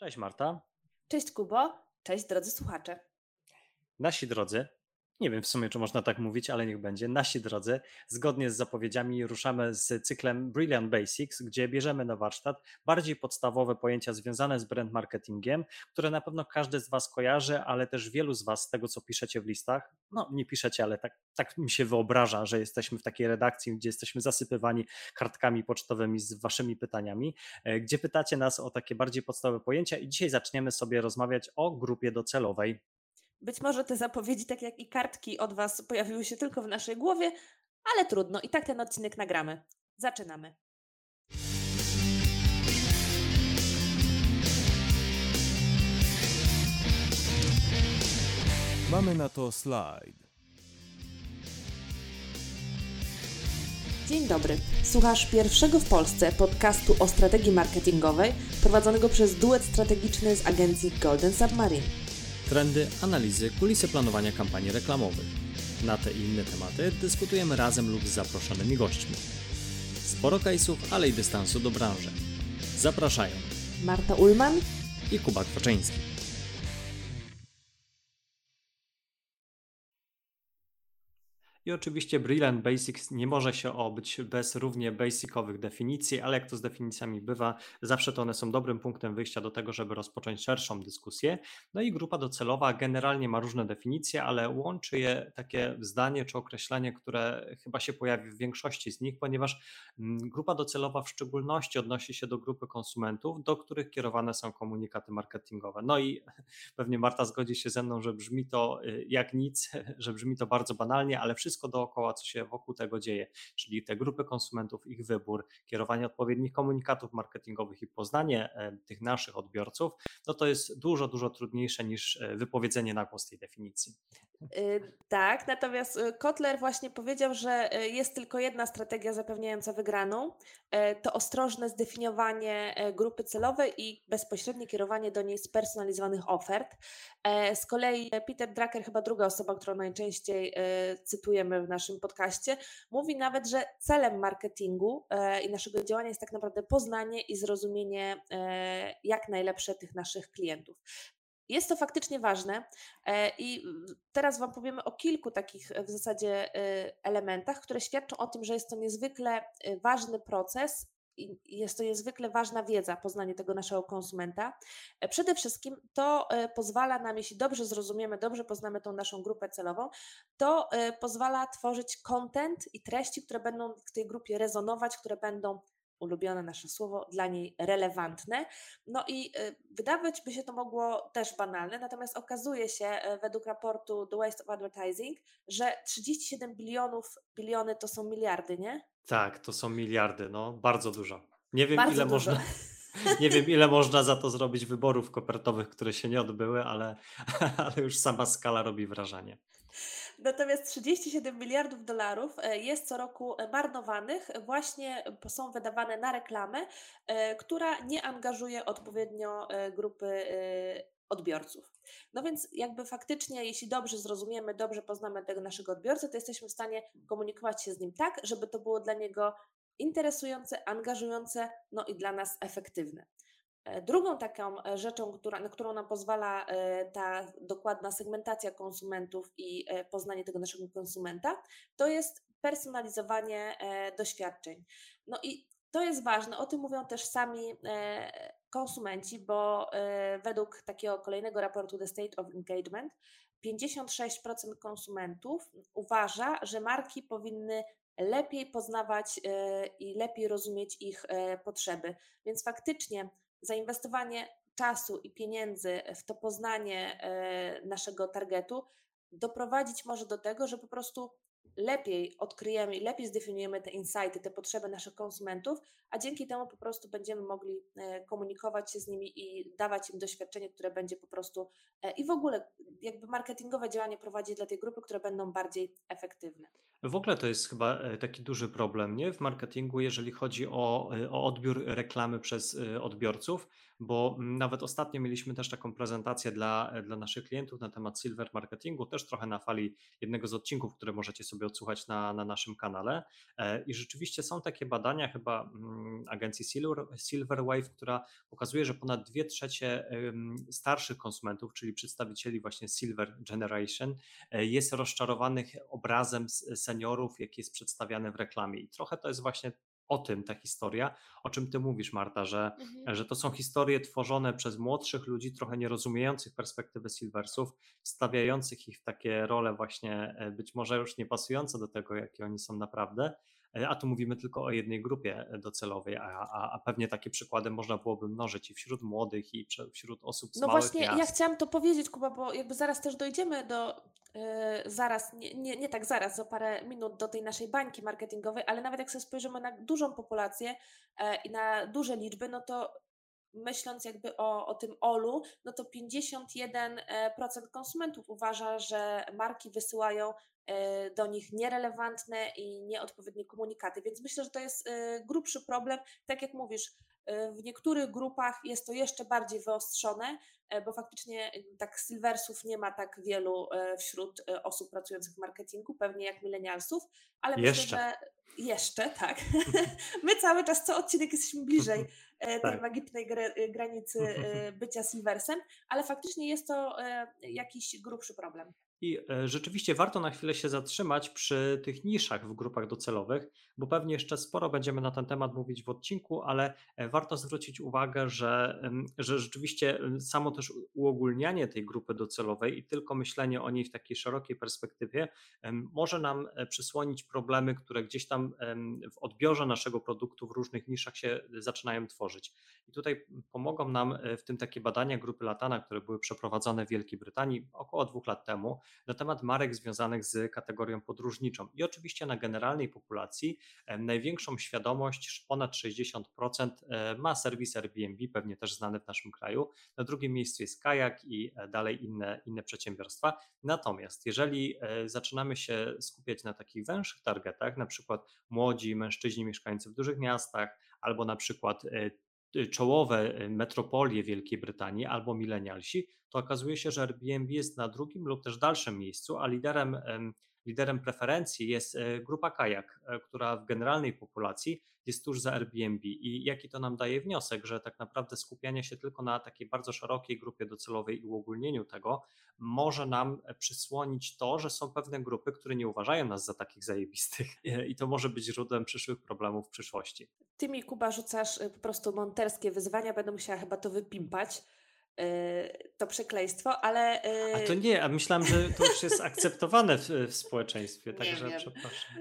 Cześć Marta. Cześć Kubo, cześć drodzy słuchacze. Nasi drodzy, nie wiem w sumie, czy można tak mówić, ale niech będzie. Nasi drodzy, zgodnie z zapowiedziami ruszamy z cyklem Brilliant Basics, gdzie bierzemy na warsztat bardziej podstawowe pojęcia związane z brand marketingiem, które na pewno każdy z Was kojarzy, ale też wielu z Was z tego, co piszecie w listach, no nie piszecie, ale tak, tak mi się wyobraża, że jesteśmy w takiej redakcji, gdzie jesteśmy zasypywani kartkami pocztowymi z Waszymi pytaniami, e, gdzie pytacie nas o takie bardziej podstawowe pojęcia i dzisiaj zaczniemy sobie rozmawiać o grupie docelowej. Być może te zapowiedzi, tak jak i kartki od Was, pojawiły się tylko w naszej głowie, ale trudno, i tak ten odcinek nagramy. Zaczynamy. Mamy na to slajd. Dzień dobry. Słuchasz pierwszego w Polsce podcastu o strategii marketingowej prowadzonego przez duet strategiczny z agencji Golden Submarine. Trendy, analizy, kulisy planowania kampanii reklamowych. Na te i inne tematy dyskutujemy razem lub z zaproszonymi gośćmi. Sporo case'ów, ale i dystansu do branży. Zapraszają Marta Ulman i Kuba Kwaczyński. I oczywiście Brilliant Basics nie może się obyć bez równie basicowych definicji, ale jak to z definicjami bywa, zawsze to one są dobrym punktem wyjścia do tego, żeby rozpocząć szerszą dyskusję. No i grupa docelowa generalnie ma różne definicje, ale łączy je takie zdanie czy określenie, które chyba się pojawi w większości z nich, ponieważ mm, grupa docelowa w szczególności odnosi się do grupy konsumentów, do których kierowane są komunikaty marketingowe. No i pewnie Marta zgodzi się ze mną, że brzmi to y, jak nic, że brzmi to bardzo banalnie, ale wszystko wszystko dookoła, co się wokół tego dzieje, czyli te grupy konsumentów, ich wybór, kierowanie odpowiednich komunikatów marketingowych i poznanie e, tych naszych odbiorców, no to jest dużo, dużo trudniejsze niż e, wypowiedzenie na głos tej definicji. Y, tak, natomiast y, Kotler właśnie powiedział, że y, jest tylko jedna strategia zapewniająca wygraną. To ostrożne zdefiniowanie grupy celowej i bezpośrednie kierowanie do niej spersonalizowanych ofert. Z kolei Peter Drucker, chyba druga osoba, którą najczęściej cytujemy w naszym podcaście, mówi nawet, że celem marketingu i naszego działania jest tak naprawdę poznanie i zrozumienie jak najlepsze tych naszych klientów. Jest to faktycznie ważne e, i teraz Wam powiemy o kilku takich e, w zasadzie e, elementach, które świadczą o tym, że jest to niezwykle ważny proces jest to niezwykle ważna wiedza, poznanie tego naszego konsumenta. Przede wszystkim to pozwala nam, jeśli dobrze zrozumiemy, dobrze poznamy tą naszą grupę celową, to pozwala tworzyć content i treści, które będą w tej grupie rezonować, które będą ulubione nasze słowo, dla niej relevantne. No i y, wydawać by się to mogło też banalne, natomiast okazuje się y, według raportu The Waste of Advertising, że 37 bilionów, biliony to są miliardy, nie? Tak, to są miliardy, no bardzo dużo. Nie wiem bardzo ile dużo. można nie wiem ile można za to zrobić wyborów kopertowych, które się nie odbyły, ale, ale już sama skala robi wrażenie. Natomiast 37 miliardów dolarów e, jest co roku e, marnowanych, właśnie są wydawane na reklamę, e, która nie angażuje odpowiednio grupy odbiorców. No więc jakby faktycznie, jeśli dobrze zrozumiemy, dobrze poznamy tego naszego odbiorcę, to jesteśmy w stanie komunikować się z nim tak, żeby to było dla niego interesujące, angażujące, no i dla nas efektywne. E, drugą taką e, rzeczą, która, na którą nam pozwala e, ta dokładna segmentacja konsumentów i poznanie tego naszego konsumenta, to jest personalizowanie doświadczeń. No i to jest ważne, o tym mówią też sami konsumenci, bo według takiego kolejnego raportu The State of Engagement 56% konsumentów uważa, że marki powinny lepiej poznawać i lepiej rozumieć ich potrzeby. Więc faktycznie zainwestowanie czasu i pieniędzy w to poznanie e, naszego targetu doprowadzić może do tego, że po prostu lepiej odkryjemy i lepiej zdefiniujemy te insighty, te potrzeby naszych konsumentów, a dzięki temu po prostu będziemy mogli e, komunikować się z nimi i dawać im doświadczenie, które będzie po prostu e, i w ogóle jakby marketingowe działanie prowadzić dla tej grupy, które będą bardziej efektywne. W ogóle to jest chyba taki duży problem nie? w marketingu, jeżeli chodzi o, o odbiór reklamy przez odbiorców, bo nawet ostatnio mieliśmy też taką prezentację dla, dla naszych klientów na temat silver marketingu, też trochę na fali jednego z odcinków, które możecie sobie odsłuchać na, na naszym kanale. E, I rzeczywiście są takie badania chyba mm, agencji Silver, Silverwave, która pokazuje, że ponad dwie trzecie starszych konsumentów, czyli przedstawicieli właśnie Silver Generation, e, jest rozczarowanych obrazem seniorów, jaki jest przedstawiany w reklamie. I trochę to jest właśnie o tym ta historia, o czym ty mówisz, Marta, że, Mhm. że to są historie tworzone przez młodszych ludzi, trochę nierozumiejących perspektywy Silversów, stawiających ich w takie role właśnie e, być może już nie pasujące do tego, jakie oni są naprawdę, a tu mówimy tylko o jednej grupie e, docelowej, a, a, a pewnie takie przykłady można byłoby mnożyć i wśród młodych, i wśród osób z No właśnie, ja miast. chciałam to powiedzieć, Kuba, bo jakby zaraz też dojdziemy do, e, zaraz, nie, nie, nie tak zaraz, za parę minut do tej naszej bańki marketingowej, ale nawet jak sobie spojrzymy na dużą populację e, i na duże liczby, no to myśląc jakby o, o tym OLU, no to 51% konsumentów uważa, że marki wysyłają e, do nich nierelewantne i nieodpowiednie komunikaty, więc myślę, że to jest e, grubszy problem. Tak jak mówisz, e, w niektórych grupach jest to jeszcze bardziej wyostrzone, e, bo faktycznie e, tak silversów nie ma tak wielu e, wśród e, osób pracujących w marketingu, pewnie jak milenialsów, ale Jeszcze. myślę, że jeszcze, tak. My cały czas, co odcinek jesteśmy bliżej e, tej Tak. magicznej gra- e, granicy e, bycia silversem, ale faktycznie jest to e, jakiś grubszy problem. I e, rzeczywiście warto na chwilę się zatrzymać przy tych niszach w grupach docelowych, bo pewnie jeszcze sporo będziemy na ten temat mówić w odcinku, ale e, warto zwrócić uwagę, że, że rzeczywiście em, samo też uogólnianie tej grupy docelowej i tylko myślenie o niej w takiej szerokiej perspektywie może nam e, przysłonić problemy, które gdzieś tam w odbiorze naszego produktu w różnych niszach się zaczynają tworzyć. I tutaj pomogą nam e, w tym takie badania grupy Latana, które były przeprowadzone w Wielkiej Brytanii około dwóch lat temu na temat marek związanych z kategorią podróżniczą. I oczywiście na generalnej populacji e, największą świadomość, ponad 60% e, ma serwis Airbnb, pewnie też znany w naszym kraju. Na drugim miejscu jest Kajak i e, dalej inne, inne przedsiębiorstwa. Natomiast jeżeli zaczynamy się skupiać na takich węższych targetach, na przykład młodzi mężczyźni mieszkający w dużych miastach, albo na przykład czołowe y, metropolie Wielkiej Brytanii albo milenialsi, to okazuje się, że Airbnb jest na drugim lub też dalszym miejscu, a liderem, em, liderem preferencji jest e, grupa Kajak, e, która w generalnej populacji jest tuż za Airbnb. I jaki to nam daje wniosek, że tak naprawdę skupianie się tylko na takiej bardzo szerokiej grupie docelowej i uogólnieniu tego może nam e, przysłonić to, że są pewne grupy, które nie uważają nas za takich zajebistych i to może być źródłem przyszłych problemów w przyszłości. Ty mi, Kuba, rzucasz po prostu monterskie wyzwania, będę musiała chyba to wypimpać, to przekleństwo, ale... y, A to nie, a myślałem, że to już jest akceptowane w, w społeczeństwie, także przepraszam.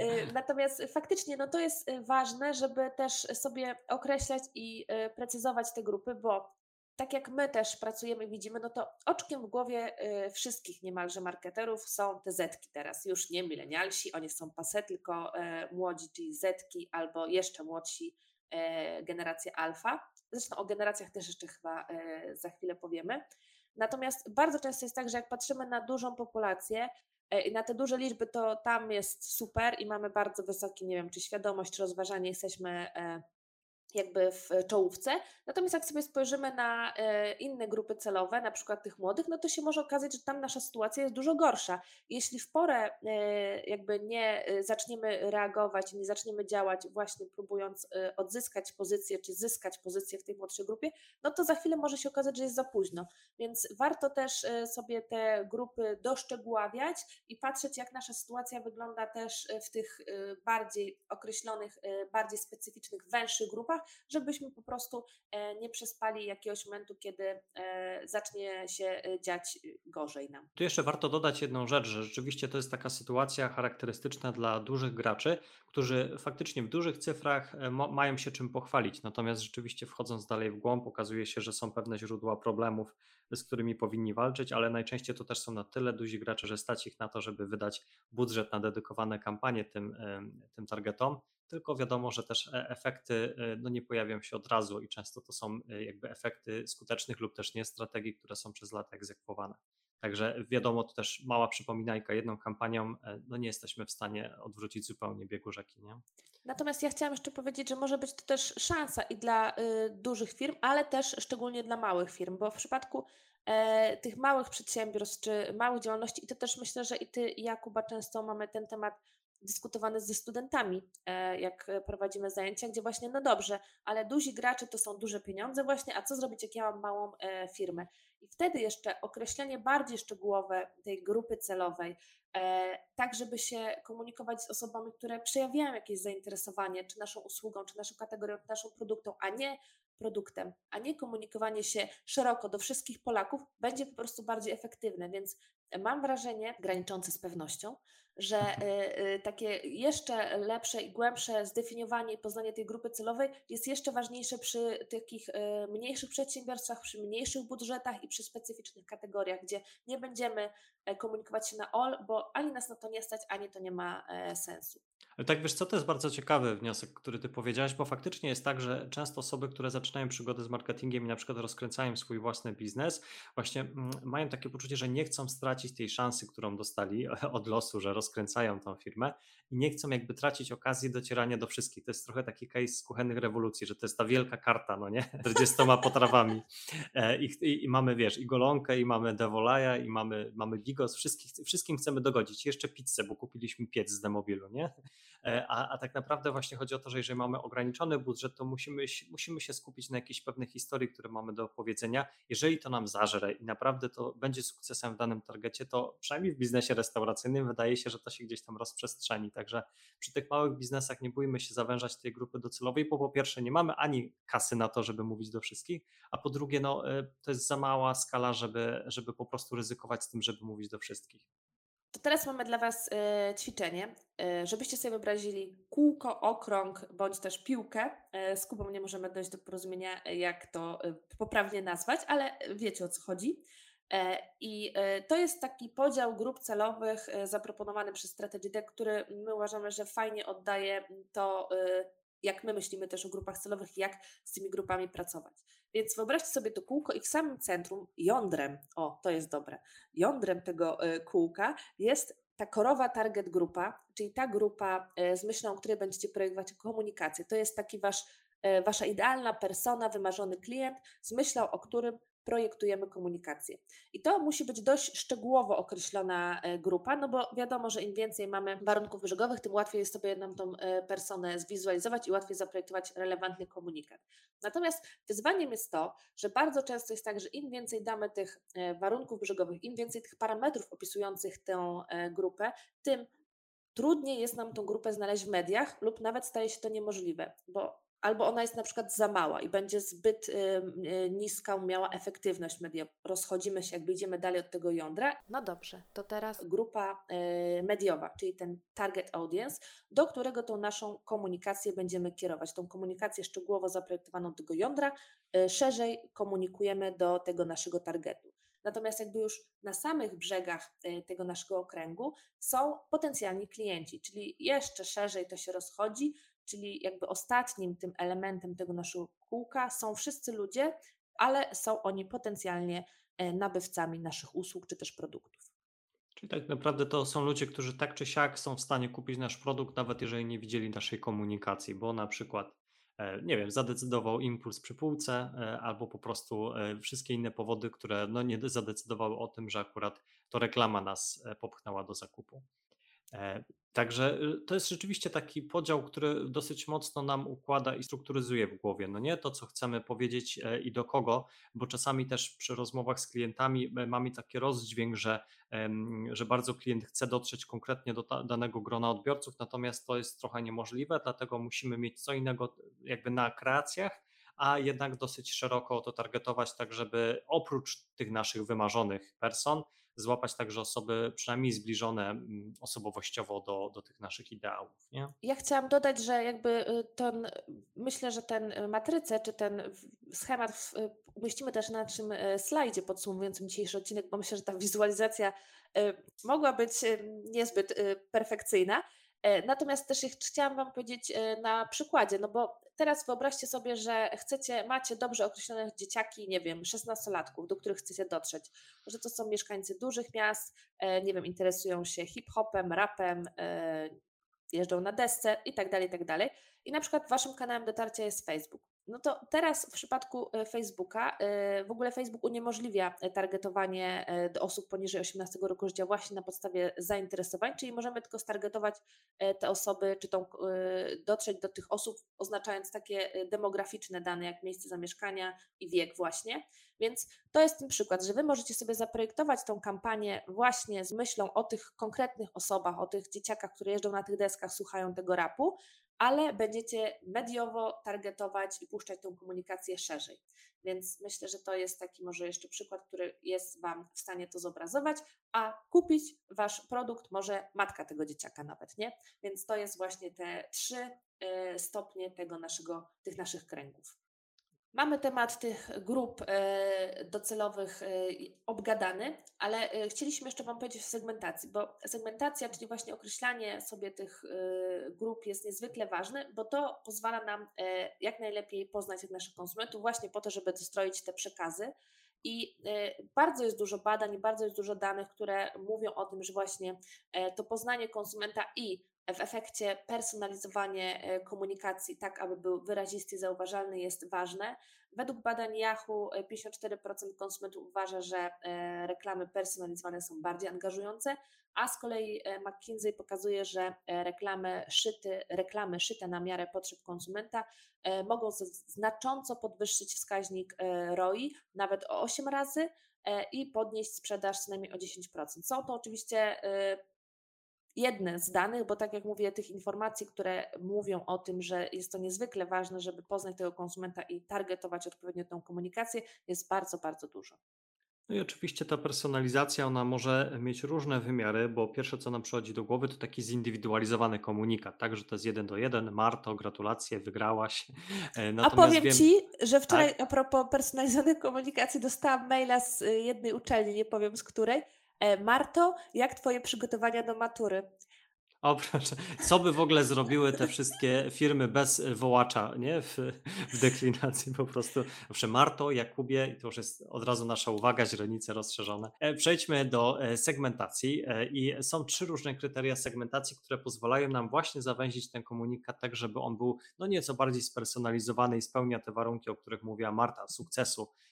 Y, Natomiast faktycznie no to jest y, ważne, żeby też sobie określać i y, precyzować te grupy, bo tak jak my też pracujemy, widzimy, no to oczkiem w głowie y, wszystkich niemalże marketerów są te zetki teraz. Już nie milenialsi, oni są pase, tylko młodzi, czyli zetki albo jeszcze młodsi, generacja alfa. Zresztą o generacjach też jeszcze chyba e, za chwilę powiemy. Natomiast bardzo często jest tak, że jak patrzymy na dużą populację, E, I na te duże liczby to tam jest super i mamy bardzo wysoki, nie wiem, czy świadomość, czy rozważanie, jesteśmy e, jakby w czołówce. Natomiast jak sobie spojrzymy na e, inne grupy celowe, na przykład tych młodych, no to się może okazać, że tam nasza sytuacja jest dużo gorsza. Jeśli w porę e, jakby nie e, zaczniemy reagować, nie zaczniemy działać właśnie próbując odzyskać pozycję, czy zyskać pozycję w tej młodszej grupie, no to za chwilę może się okazać, że jest za późno. Więc warto też sobie te grupy doszczegóławiać i patrzeć, jak nasza sytuacja wygląda też w tych bardziej określonych, bardziej specyficznych, węższych grupach, żebyśmy po prostu e, nie przespali jakiegoś momentu, kiedy e, zacznie się e, dziać gorzej nam. Tu jeszcze warto dodać jedną rzecz, że rzeczywiście to jest taka sytuacja charakterystyczna dla dużych graczy, którzy faktycznie w dużych cyfrach mają się czym pochwalić. Natomiast rzeczywiście wchodząc dalej w głąb, okazuje się, że są pewne źródła problemów, z którymi powinni walczyć, ale najczęściej to też są na tyle duzi gracze, że stać ich na to, żeby wydać budżet na dedykowane kampanie tym, tym targetom. Tylko wiadomo, że też e- efekty e, no, nie pojawią się od razu i często to są e, jakby efekty skutecznych lub też nie strategii, które są przez lata egzekwowane. Także wiadomo, to też mała przypominajka, jedną kampanią e, no nie jesteśmy w stanie odwrócić zupełnie biegu rzeki. Nie? Natomiast ja chciałam jeszcze powiedzieć, że może być to też szansa i dla y, dużych firm, ale też szczególnie dla małych firm, bo w przypadku e, tych małych przedsiębiorstw czy małych działalności, i to też myślę, że i ty, i Jakuba, często mamy ten temat dyskutowany ze studentami, e, jak prowadzimy zajęcia, gdzie właśnie, no dobrze, ale duzi gracze to są duże pieniądze właśnie, a co zrobić, jak ja mam małą e, firmę? I wtedy jeszcze określenie bardziej szczegółowe tej grupy celowej, e, tak żeby się komunikować z osobami, które przejawiają jakieś zainteresowanie, czy naszą usługą, czy naszą kategorią, czy naszą produktą, a nie produktem, a nie komunikowanie się szeroko do wszystkich Polaków, będzie po prostu bardziej efektywne. Więc mam wrażenie, graniczące z pewnością, że y, y, takie jeszcze lepsze i głębsze zdefiniowanie i poznanie tej grupy celowej jest jeszcze ważniejsze przy takich y, mniejszych przedsiębiorstwach, przy mniejszych budżetach i przy specyficznych kategoriach, gdzie nie będziemy e, komunikować się na all, bo ani nas na to nie stać, ani to nie ma e, sensu. Tak, wiesz co, to jest bardzo ciekawy wniosek, który ty powiedziałeś, bo faktycznie jest tak, że często osoby, które zaczynają przygodę z marketingiem i na przykład rozkręcają swój własny biznes, właśnie mm, mają takie poczucie, że nie chcą stracić tej szansy, którą dostali od losu, że rozkręcają tą firmę i nie chcą jakby tracić okazji docierania do wszystkich. To jest trochę taki case z kuchennych rewolucji, że to jest ta wielka karta, no nie, 40 potrawami E, i, i, i mamy, wiesz, i golonkę, i mamy devolaja, i mamy, mamy bigos, wszystkich, wszystkim chcemy dogodzić, jeszcze pizzę, bo kupiliśmy piec z demobilu, nie? E, a, a tak naprawdę właśnie chodzi o to, że jeżeli mamy ograniczony budżet, to musimy, musimy się skupić na jakiejś pewnej historii, które mamy do opowiedzenia. Jeżeli to nam zażre i naprawdę to będzie sukcesem w danym targecie, to przynajmniej w biznesie restauracyjnym wydaje się, że to się gdzieś tam rozprzestrzeni. Także przy tych małych biznesach nie bójmy się zawężać tej grupy docelowej, bo po pierwsze nie mamy ani kasy na to, żeby mówić do wszystkich, a po drugie no, e, to jest za mała skala, żeby, żeby po prostu ryzykować z tym, żeby mówić do wszystkich. To teraz mamy dla Was e, ćwiczenie, e, żebyście sobie wyobrazili kółko, okrąg bądź też piłkę. E, z Kubą nie możemy dojść do porozumienia, jak to poprawnie nazwać, ale wiecie o co chodzi. I to jest taki podział grup celowych zaproponowany przez Strategy Deck, który my uważamy, że fajnie oddaje to, jak my myślimy też o grupach celowych, jak z tymi grupami pracować. Więc wyobraźcie sobie to kółko i w samym centrum, jądrem, o to jest dobre, jądrem tego e, kółka jest ta korowa target grupa, czyli ta grupa e, z myślą, o której będziecie projektować komunikację. To jest taki wasz, e, wasza idealna persona, wymarzony klient z myślą, o którym projektujemy komunikację. I to musi być dość szczegółowo określona e, grupa, no bo wiadomo, że im więcej mamy warunków brzegowych, tym łatwiej jest sobie jedną tą e, personę zwizualizować i łatwiej zaprojektować relevantny komunikat. Natomiast wyzwaniem jest to, że bardzo często jest tak, że im więcej damy tych e, warunków brzegowych, im więcej tych parametrów opisujących tę grupę, tym trudniej jest nam tą grupę znaleźć w mediach lub nawet staje się to niemożliwe, bo albo ona jest na przykład za mała i będzie zbyt y, y, niska, miała efektywność media. Rozchodzimy się, jakby idziemy dalej od tego jądra. No dobrze, to teraz grupa y, mediowa, czyli ten target audience, do którego tą naszą komunikację będziemy kierować. Tą komunikację szczegółowo zaprojektowaną tego jądra, szerzej komunikujemy do tego naszego targetu. Natomiast jakby już na samych brzegach tego naszego okręgu są potencjalni klienci, czyli jeszcze szerzej to się rozchodzi, czyli jakby ostatnim tym elementem tego naszego kółka są wszyscy ludzie, ale są oni potencjalnie e, nabywcami naszych usług czy też produktów. Czyli tak naprawdę to są ludzie, którzy tak czy siak są w stanie kupić nasz produkt, nawet jeżeli nie widzieli naszej komunikacji, bo na przykład, e, nie wiem, zadecydował impuls przy półce, e, albo po prostu wszystkie inne powody, które no nie zadecydowały o tym, że akurat to reklama nas popchnęła do zakupu. E, także y, to jest rzeczywiście taki podział, który dosyć mocno nam układa i strukturyzuje w głowie, no nie? To, co chcemy powiedzieć e, i do kogo, bo czasami też przy rozmowach z klientami e, mamy taki rozdźwięk, że, że bardzo klient chce dotrzeć konkretnie do danego grona odbiorców, natomiast to jest trochę niemożliwe, dlatego musimy mieć co innego jakby na kreacjach, a jednak dosyć szeroko to targetować, tak żeby oprócz tych naszych wymarzonych person, złapać także osoby przynajmniej zbliżone mm, osobowościowo do, do tych naszych ideałów. Nie? Ja chciałam dodać, że jakby y, ten, myślę, że ten y, matrycę czy ten schemat y, umieścimy też na naszym slajdzie podsumowującym dzisiejszy odcinek, bo myślę, że ta wizualizacja mogła być niezbyt perfekcyjna. E, natomiast też chciałam Wam powiedzieć na przykładzie, no bo teraz wyobraźcie sobie, że chcecie, macie dobrze określone dzieciaki, nie wiem, 16-latków, do których chcecie dotrzeć. Może to są mieszkańcy dużych miast, e, nie wiem, interesują się hip-hopem, rapem, e, jeżdżą na desce i tak dalej, i tak dalej. I na przykład waszym kanałem dotarcia jest Facebook. No to teraz w przypadku e, Facebooka, e, w ogóle Facebook uniemożliwia e, targetowanie do osób poniżej 18 roku życia właśnie na podstawie zainteresowań, czyli możemy tylko stargetować te osoby, czy tą, dotrzeć do tych osób, oznaczając takie demograficzne dane, jak miejsce zamieszkania i wiek właśnie. Więc to jest ten przykład, że Wy możecie sobie zaprojektować tą kampanię właśnie z myślą o tych konkretnych osobach, o tych dzieciakach, które jeżdżą na tych deskach, słuchają tego rapu, ale będziecie mediowo targetować i puszczać tą komunikację szerzej. Więc myślę, że to jest taki może jeszcze przykład, który jest Wam w stanie to zobrazować, a kupić Wasz produkt może matka tego dzieciaka nawet, nie? Więc to jest właśnie te trzy y, stopnie tego naszego, tych naszych kręgów. Mamy temat tych grup e, docelowych e, obgadany, ale e, chcieliśmy jeszcze Wam powiedzieć o segmentacji, bo segmentacja, czyli właśnie określanie sobie tych grup jest niezwykle ważne, bo to pozwala nam jak najlepiej poznać naszych konsumentów właśnie po to, żeby dostroić te przekazy. I bardzo jest dużo badań, bardzo jest dużo danych, które mówią o tym, że właśnie to poznanie konsumenta i w efekcie personalizowanie e, komunikacji tak, aby był wyrazisty i zauważalny jest ważne. Według badań Yahoo 54% e, konsumentów uważa, że e, reklamy personalizowane są bardziej angażujące, a z kolei McKinsey pokazuje, że reklamy szyte, reklamy szyte na miarę potrzeb konsumenta mogą znacząco podwyższyć wskaźnik ROI nawet o 8 razy i podnieść sprzedaż co najmniej o 10%. Są to oczywiście jedne z danych, bo tak jak mówię, tych informacji, które mówią o tym, że jest to niezwykle ważne, żeby poznać tego konsumenta i targetować odpowiednio tą komunikację, jest bardzo, bardzo dużo. No i oczywiście ta personalizacja, ona może mieć różne wymiary, bo pierwsze, co nam przychodzi do głowy, to taki zindywidualizowany komunikat, tak, że to jest jeden do jeden. Marto, gratulacje, wygrałaś. Natomiast A powiem wiem... Ci, że wczoraj tak? a propos personalizowanej komunikacji dostałam maila z y, jednej uczelni, nie powiem z której, E, Marto, jak Twoje przygotowania do matury? O proszę, co by w ogóle zrobiły te wszystkie firmy bez wołacza, nie? W, w deklinacji po prostu. Dobrze, Marto, Jakubie, to już jest od razu nasza uwaga, źrenice rozszerzone. E, przejdźmy do e, segmentacji i są trzy różne kryteria segmentacji, które pozwalają nam właśnie zawęzić ten komunikat tak, żeby on był no nieco bardziej spersonalizowany i spełnia te warunki, o których mówiła Marta, sukcesu E,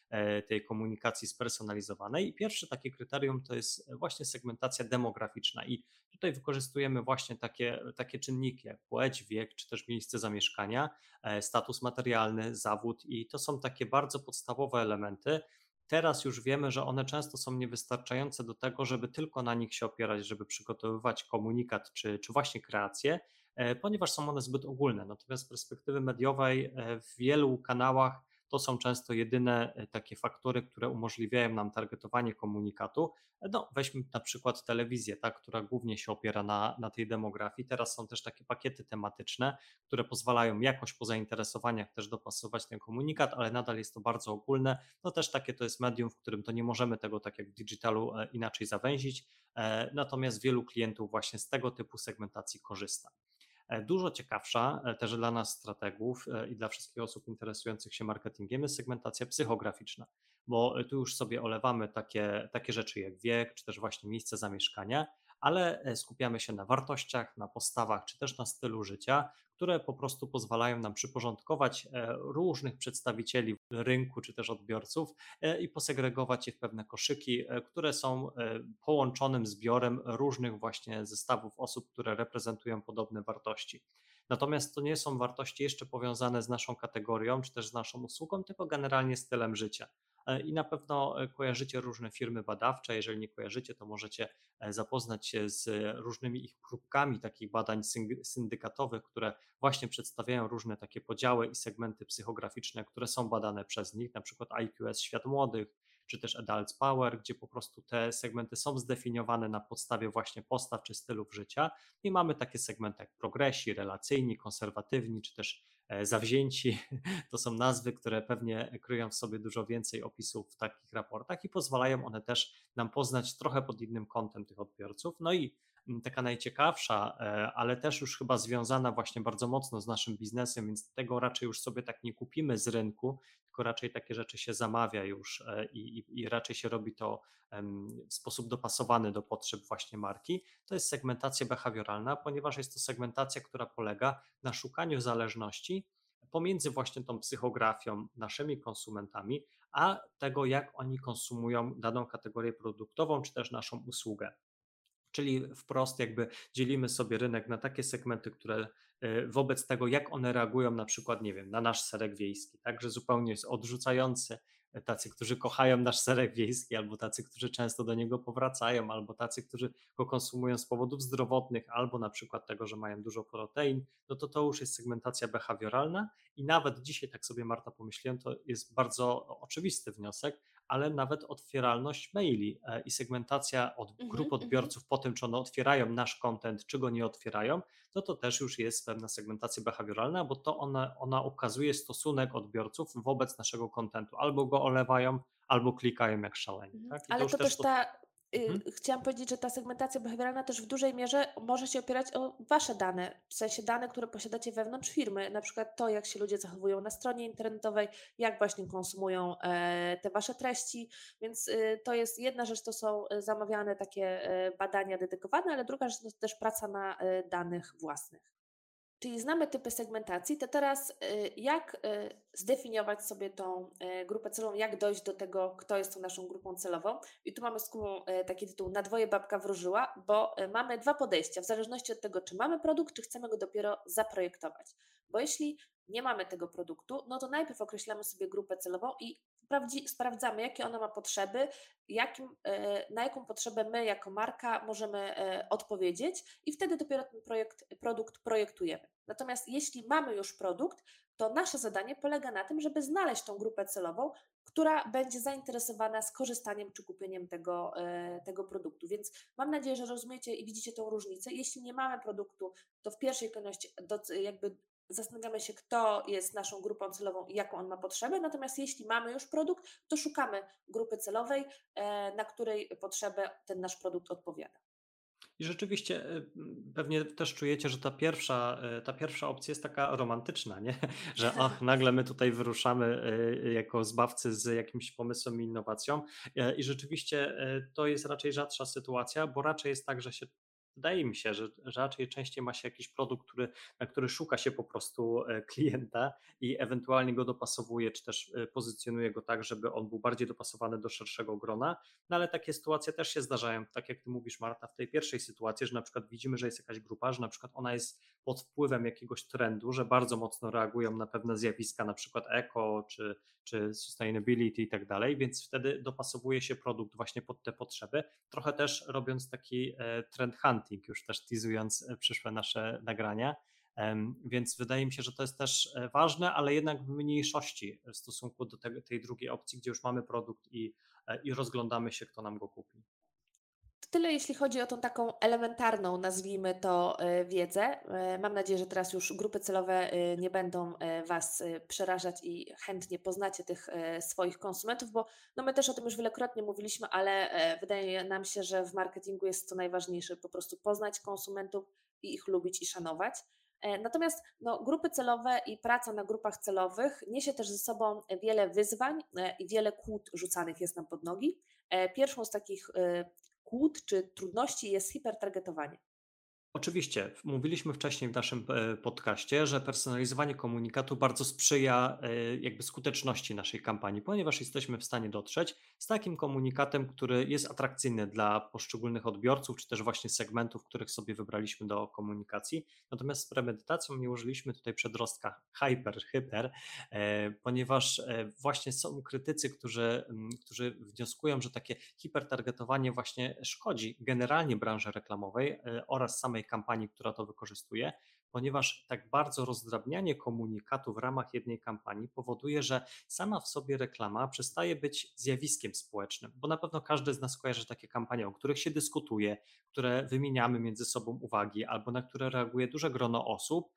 tej komunikacji spersonalizowanej. I pierwsze takie kryterium to jest właśnie segmentacja demograficzna i tutaj wykorzystujemy właśnie takie, takie czynniki jak płeć, wiek, czy też miejsce zamieszkania, e, status materialny, zawód i to są takie bardzo podstawowe elementy, Teraz już wiemy, że one często są niewystarczające do tego, żeby tylko na nich się opierać, żeby przygotowywać komunikat czy, czy właśnie kreację, e, ponieważ są one zbyt ogólne. Natomiast z perspektywy mediowej w wielu kanałach to są często jedyne e, takie faktory, które umożliwiają nam targetowanie komunikatu. E, no, weźmy na przykład telewizję, tak, która głównie się opiera na, na tej demografii. Teraz są też takie pakiety tematyczne, które pozwalają jakoś po zainteresowaniach też dopasować ten komunikat, ale nadal jest to bardzo ogólne. No też takie to jest medium, w którym to nie możemy tego tak jak w digitalu e, inaczej zawęzić. Natomiast wielu klientów właśnie z tego typu segmentacji korzysta. E, dużo ciekawsza e, też dla nas strategów e, i dla wszystkich osób interesujących się marketingiem jest segmentacja psychograficzna, bo tu już sobie olewamy takie, takie rzeczy jak wiek, czy też właśnie miejsce zamieszkania, ale e, skupiamy się na wartościach, na postawach czy też na stylu życia, które po prostu pozwalają nam przyporządkować e, różnych przedstawicieli rynku czy też odbiorców e, i posegregować je w pewne koszyki, które są połączonym zbiorem różnych właśnie zestawów osób, które reprezentują podobne wartości. Natomiast to nie są wartości jeszcze powiązane z naszą kategorią czy też z naszą usługą, tylko generalnie stylem życia. E, i na pewno e, kojarzycie różne firmy badawcze. Jeżeli nie kojarzycie, to możecie e, zapoznać się z różnymi ich próbkami takich badań syndykatowych, które właśnie przedstawiają różne takie podziały i segmenty psychograficzne, które są badane przez nich, na przykład IQS Świat Młodych, czy też Adults Power, gdzie po prostu te segmenty są zdefiniowane na podstawie właśnie postaw czy stylów życia i mamy takie segmenty jak progresi, relacyjni, konserwatywni, czy też E, zawzięci. To są nazwy, które pewnie kryją w sobie dużo więcej opisów w takich raportach i pozwalają one też nam poznać trochę pod innym kątem tych odbiorców. No i taka najciekawsza, e, ale też już chyba związana właśnie bardzo mocno z naszym biznesem, więc tego raczej już sobie tak nie kupimy z rynku, tylko raczej takie rzeczy się zamawia już e, i, i, i raczej się robi to w sposób dopasowany do potrzeb właśnie marki. To jest segmentacja behawioralna, ponieważ jest to segmentacja, która polega na szukaniu zależności pomiędzy właśnie tą psychografią, naszymi konsumentami, a tego, jak oni konsumują daną kategorię produktową, czy też naszą usługę. Czyli wprost jakby dzielimy sobie rynek na takie segmenty, które e, wobec tego, jak one reagują na przykład, nie wiem, na nasz serek wiejski, także zupełnie jest odrzucający tacy, którzy kochają nasz serek wiejski, albo tacy, którzy często do niego powracają, albo tacy, którzy go konsumują z powodów zdrowotnych, albo na przykład tego, że mają dużo protein, no to to już jest segmentacja behawioralna i nawet dzisiaj, tak sobie Marta pomyślałem, to jest bardzo oczywisty wniosek, ale nawet otwieralność maili e, i segmentacja od mhm, grup mhm. odbiorców po tym, czy one otwierają nasz content, czy go nie otwierają, to to też już jest pewna segmentacja behawioralna, bo to ona, ona ukazuje stosunek odbiorców wobec naszego kontentu. Albo go olewają, albo klikają jak szaleni. Mhm. Tak? Ale to, to też, też ta Mhm. Y, chciałam powiedzieć, że ta segmentacja behawioralna też w dużej mierze może się opierać o Wasze dane, w sensie dane, które posiadacie wewnątrz firmy, na przykład to, jak się ludzie zachowują na stronie internetowej, jak właśnie konsumują e, te Wasze treści, więc y, to jest jedna rzecz, to są e, zamawiane takie e, badania dedykowane, ale druga rzecz to też praca na danych własnych. Czyli znamy typy segmentacji, to teraz y, jak y, zdefiniować sobie tą y, grupę celową, jak dojść do tego, kto jest tą naszą grupą celową. I tu mamy z Kubą taki tytuł Na dwoje babka wróżyła, bo mamy dwa podejścia, w zależności od tego, czy mamy produkt, czy chcemy go dopiero zaprojektować. Bo jeśli nie mamy tego produktu, no to najpierw określamy sobie grupę celową i sprawdzamy, jakie ona ma potrzeby, jakim, e, na jaką potrzebę my jako marka możemy e, odpowiedzieć i wtedy dopiero ten projekt, produkt projektujemy. Natomiast jeśli mamy już produkt, to nasze zadanie polega na tym, żeby znaleźć tą grupę celową, która będzie zainteresowana skorzystaniem czy kupieniem tego, e, tego produktu. Więc mam nadzieję, że rozumiecie i widzicie tą różnicę. Jeśli nie mamy produktu, to w pierwszej kolejności do, jakby zastanawiamy się, kto jest naszą grupą celową i jaką on ma potrzebę. Natomiast jeśli mamy już produkt, to szukamy grupy celowej, e, na której potrzebę ten nasz produkt odpowiada. I rzeczywiście e, pewnie też czujecie, że ta pierwsza, e, ta pierwsza opcja jest taka romantyczna, nie? że ach, nagle my tutaj wyruszamy jako zbawcy z jakimś pomysłem i innowacją. I rzeczywiście to jest raczej rzadsza sytuacja, bo raczej jest tak, że się wydaje mi się, że, raczej częściej ma się jakiś produkt, który, na który szuka się po prostu e, klienta i ewentualnie go dopasowuje, czy też e, pozycjonuje go tak, żeby on był bardziej dopasowany do szerszego grona. No ale takie sytuacje też się zdarzają, tak jak ty mówisz, Marta, w tej pierwszej sytuacji, że na przykład widzimy, że jest jakaś grupa, że na przykład ona jest pod wpływem jakiegoś trendu, że bardzo mocno reagują na pewne zjawiska, na przykład eko czy, czy sustainability i tak dalej, więc wtedy dopasowuje się produkt właśnie pod te potrzeby, trochę też robiąc taki e, trend hunting, już też teasując e, przyszłe nasze nagrania. Więc wydaje mi się, że to jest też e, ważne, ale jednak w mniejszości w stosunku do tej drugiej opcji, gdzie już mamy produkt i, i rozglądamy się, kto nam go kupi. Tyle jeśli chodzi o tą taką elementarną, nazwijmy to, e, wiedzę. E, mam nadzieję, że teraz już grupy celowe e, nie będą Was przerażać i chętnie poznacie tych swoich konsumentów, bo no my też o tym już wielokrotnie mówiliśmy, ale wydaje nam się, że w marketingu jest to najważniejsze, po prostu poznać konsumentów i ich lubić i szanować. Natomiast no, grupy celowe i praca na grupach celowych niesie też ze sobą wiele wyzwań i wiele kłód rzucanych jest nam pod nogi. Pierwszą z takich kłód czy trudności jest hipertargetowanie. Oczywiście, mówiliśmy wcześniej w naszym e, podcaście, że personalizowanie komunikatu bardzo sprzyja e, jakby skuteczności naszej kampanii, ponieważ jesteśmy w stanie dotrzeć z takim komunikatem, który jest atrakcyjny dla poszczególnych odbiorców, czy też właśnie segmentów, których sobie wybraliśmy do komunikacji. Natomiast z premedytacją nie użyliśmy tutaj przedrostka hyper, hyper, e, ponieważ właśnie są krytycy, którzy, którzy wnioskują, że takie hipertargetowanie właśnie szkodzi generalnie branży reklamowej oraz samej kampanii, która to wykorzystuje, ponieważ tak bardzo rozdrabnianie komunikatu w ramach jednej kampanii powoduje, że sama w sobie reklama przestaje być zjawiskiem społecznym, bo na pewno każdy z nas kojarzy takie kampanie, o których się dyskutuje, które wymieniamy między sobą uwagi albo na które reaguje duże grono osób,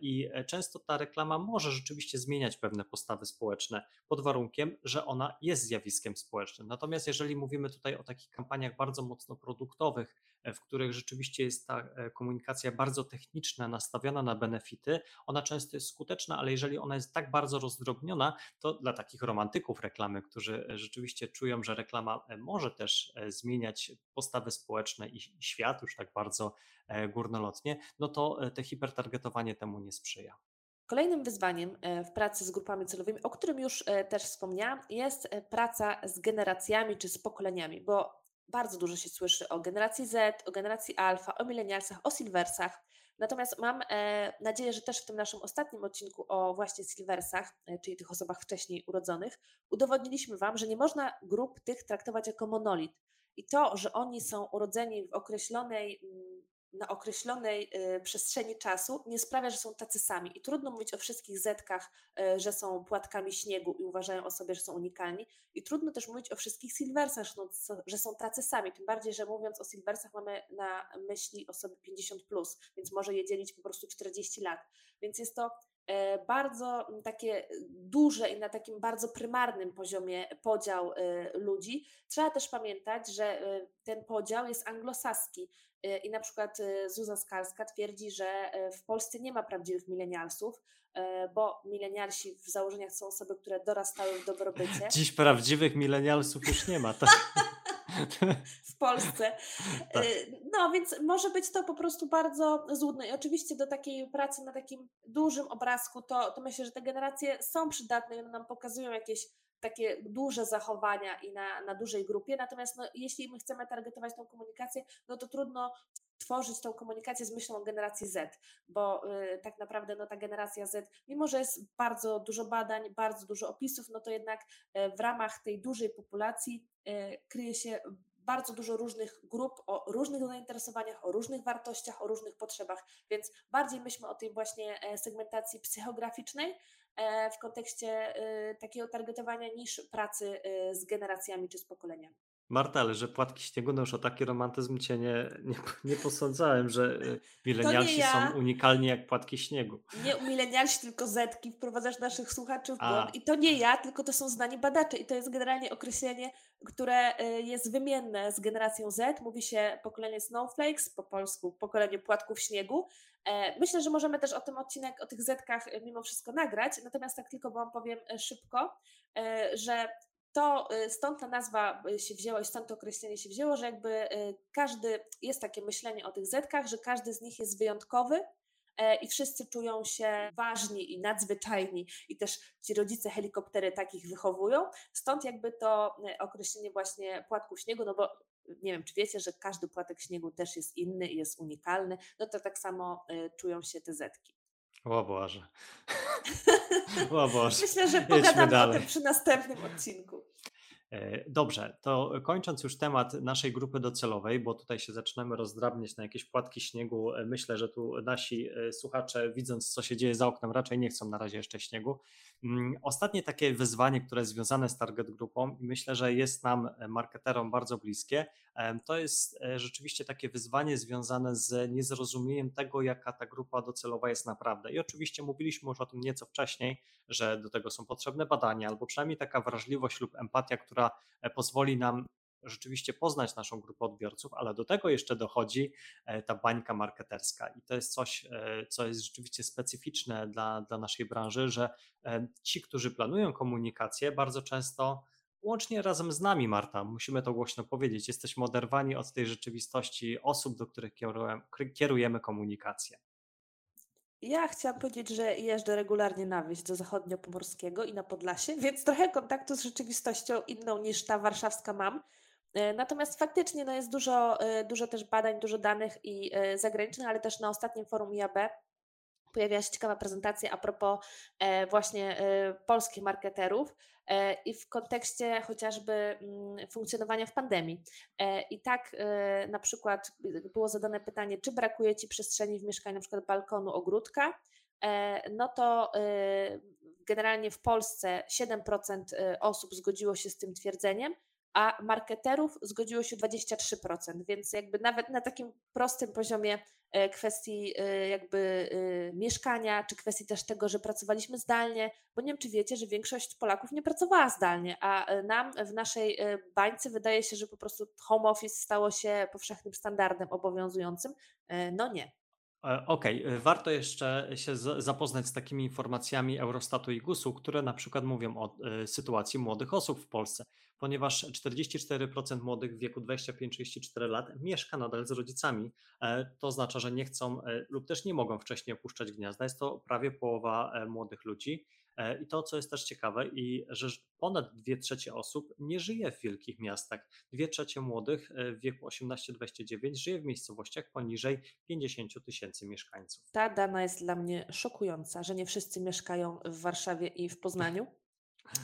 I często ta reklama może rzeczywiście zmieniać pewne postawy społeczne pod warunkiem, że ona jest zjawiskiem społecznym. Natomiast jeżeli mówimy tutaj o takich kampaniach bardzo mocno produktowych, E, w których rzeczywiście jest ta e, komunikacja bardzo techniczna, nastawiona na benefity, ona często jest skuteczna, ale jeżeli ona jest tak bardzo rozdrobniona, to dla takich romantyków reklamy, którzy e, rzeczywiście czują, że reklama może też zmieniać postawy społeczne i świat już tak bardzo górnolotnie, no to te hipertargetowanie temu nie sprzyja. Kolejnym wyzwaniem w pracy z grupami celowymi, o którym już też wspomniałam, jest praca z generacjami czy z pokoleniami, bo bardzo dużo się słyszy o generacji Z, o generacji alfa, o milenialsach, o silversach. Natomiast mam e, nadzieję, że też w tym naszym ostatnim odcinku o właśnie silversach, e, czyli tych osobach wcześniej urodzonych, udowodniliśmy Wam, że nie można grup tych traktować jako monolit. I to, że oni są urodzeni w określonej mm, na określonej y, przestrzeni czasu nie sprawia, że są tacy sami. I trudno mówić o wszystkich zetkach, y, że są płatkami śniegu i uważają o sobie, że są unikalni. I trudno też mówić o wszystkich silversach, że są tacy sami. Tym bardziej, że mówiąc o silversach mamy na myśli osoby 50, plus, więc może je dzielić po prostu 40 lat. Więc jest to bardzo takie duże i na takim bardzo prymarnym poziomie podział e, ludzi. Trzeba też pamiętać, że e, ten podział jest anglosaski, I na przykład Zuza Skalska twierdzi, że w Polsce nie ma prawdziwych milenialsów, bo milenialsi w założeniach są osoby, które dorastały w dobrobycie. Dziś prawdziwych milenialsów już nie ma, tak? w Polsce. Tak. No więc może być to po prostu bardzo złudne. I oczywiście do takiej pracy na takim dużym obrazku, to, to myślę, że te generacje są przydatne i one nam pokazują jakieś takie duże zachowania i na, na dużej grupie. Natomiast no, jeśli my chcemy targetować tą komunikację, no to trudno tworzyć tą komunikację z myślą o generacji Z, bo y, tak naprawdę no, ta generacja Z, mimo że jest bardzo dużo badań, bardzo dużo opisów, no to jednak y, w ramach tej dużej populacji y, kryje się bardzo dużo różnych grup o różnych zainteresowaniach, o różnych wartościach, o różnych potrzebach, więc bardziej myślmy o tej właśnie e, segmentacji psychograficznej, w kontekście e, takiego targetowania niż pracy e, z generacjami czy z pokoleniami. Marta, ale że płatki śniegu, no już o taki romantyzm cię nie, nie, nie posądzałem, że milenialsi ja. są unikalni jak płatki śniegu. Nie milenialsi, tylko zetki, wprowadzasz naszych słuchaczy w błąd. I to nie ja, tylko to są znani badacze i to jest generalnie określenie, które jest wymienne z generacją Z. Mówi się pokolenie snowflakes, po polsku pokolenie płatków śniegu, E, myślę, że możemy też o tym odcinek, o tych zetkach e, mimo wszystko nagrać, natomiast tak tylko Wam powiem e, szybko, że to stąd ta nazwa się wzięła i stąd to określenie się wzięło, że jakby każdy, jest takie myślenie o tych zetkach, że każdy z nich jest wyjątkowy, i wszyscy czują się ważni i nadzwyczajni, i też ci rodzice helikoptery takich wychowują. Stąd jakby to określenie właśnie płatków śniegu, no bo nie wiem, czy wiecie, że każdy płatek śniegu też jest inny i jest unikalny, no to tak samo y, czują się te zetki. O Boże. o Boże. Myślę, że pogadamy o tym przy następnym odcinku. E, dobrze, to kończąc już temat naszej grupy docelowej, bo tutaj się zaczynamy rozdrabniać na jakieś płatki śniegu. E, myślę, że tu nasi e, słuchacze, widząc co się dzieje za oknem, raczej nie chcą na razie jeszcze śniegu. Mm, ostatnie takie wyzwanie, które jest związane z target grupą i myślę, że jest nam, marketerom, bardzo bliskie, to jest rzeczywiście takie wyzwanie związane z niezrozumieniem tego, jaka ta grupa docelowa jest naprawdę. I oczywiście mówiliśmy już o tym nieco wcześniej, że do tego są potrzebne badania, albo przynajmniej taka wrażliwość lub empatia, która e, pozwoli nam rzeczywiście poznać naszą grupę odbiorców, ale do tego jeszcze dochodzi e, ta bańka marketerska i to jest coś, e, co jest rzeczywiście specyficzne dla, dla naszej branży, że ci, którzy planują komunikację, bardzo często łącznie razem z nami, Marta, musimy to głośno powiedzieć, jesteśmy oderwani od tej rzeczywistości osób, do których kierujemy komunikację. Ja chciałam powiedzieć, że jeżdżę regularnie na wieś do zachodniopomorskiego i na Podlasie, więc trochę kontaktu z rzeczywistością inną niż ta warszawska mam. E, natomiast faktycznie no jest dużo, e, dużo też badań, dużo danych i e, zagranicznych, ale też na ostatnim forum IAB pojawiła się ciekawa prezentacja a propos właśnie polskich marketerów i w kontekście chociażby mm, funkcjonowania w pandemii. I tak na przykład było zadane pytanie, czy brakuje Ci przestrzeni w mieszkaniu, na przykład balkonu, ogródka, no to generalnie w Polsce 7% osób zgodziło się z tym twierdzeniem, a marketerów zgodziło się 23%, więc jakby nawet na takim prostym poziomie e, kwestii e, jakby e, mieszkania, czy kwestii też tego, że pracowaliśmy zdalnie, bo nie wiem, czy wiecie, że większość Polaków nie pracowała zdalnie, a nam w naszej bańce wydaje się, że po prostu home office stało się powszechnym standardem obowiązującym. No nie. E, okej, okay. warto jeszcze się zapoznać z takimi informacjami Eurostatu i GUS-u, które na przykład mówią o e, sytuacji młodych osób w Polsce, ponieważ 44% młodych w wieku 25-34 lat mieszka nadal z rodzicami. E, to oznacza, że nie chcą lub też nie mogą wcześniej opuszczać gniazda. Jest to prawie połowa młodych ludzi. E, I to, co jest też ciekawe, i że ponad 2 trzecie osób nie żyje w wielkich miastach. 2 trzecie młodych e, w wieku 18-29 żyje w miejscowościach poniżej 50 tysięcy mieszkańców. Ta dana jest dla mnie szokująca, że nie wszyscy mieszkają w Warszawie i w Poznaniu.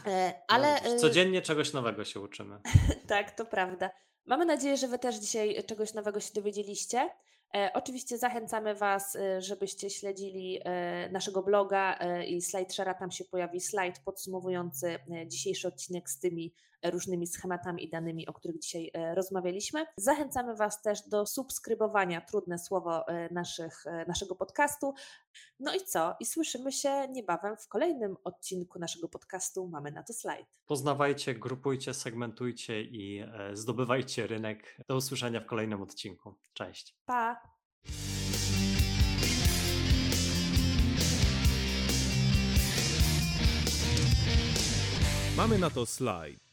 E, ale no, codziennie czegoś nowego się uczymy. tak, to prawda. Mamy nadzieję, że Wy też dzisiaj czegoś nowego się dowiedzieliście. E, oczywiście zachęcamy Was, e, żebyście śledzili e, naszego bloga i SlideShare'a. Tam się pojawi slajd podsumowujący dzisiejszy odcinek z tymi różnymi schematami i danymi, o których dzisiaj rozmawialiśmy. Zachęcamy Was też do subskrybowania, trudne słowo, naszych, naszego podcastu. No i co? I słyszymy się niebawem w kolejnym odcinku naszego podcastu Mamy na to slajd. Poznawajcie, grupujcie, segmentujcie i zdobywajcie rynek. Do usłyszenia w kolejnym odcinku. Cześć. Pa! Mamy na to slajd.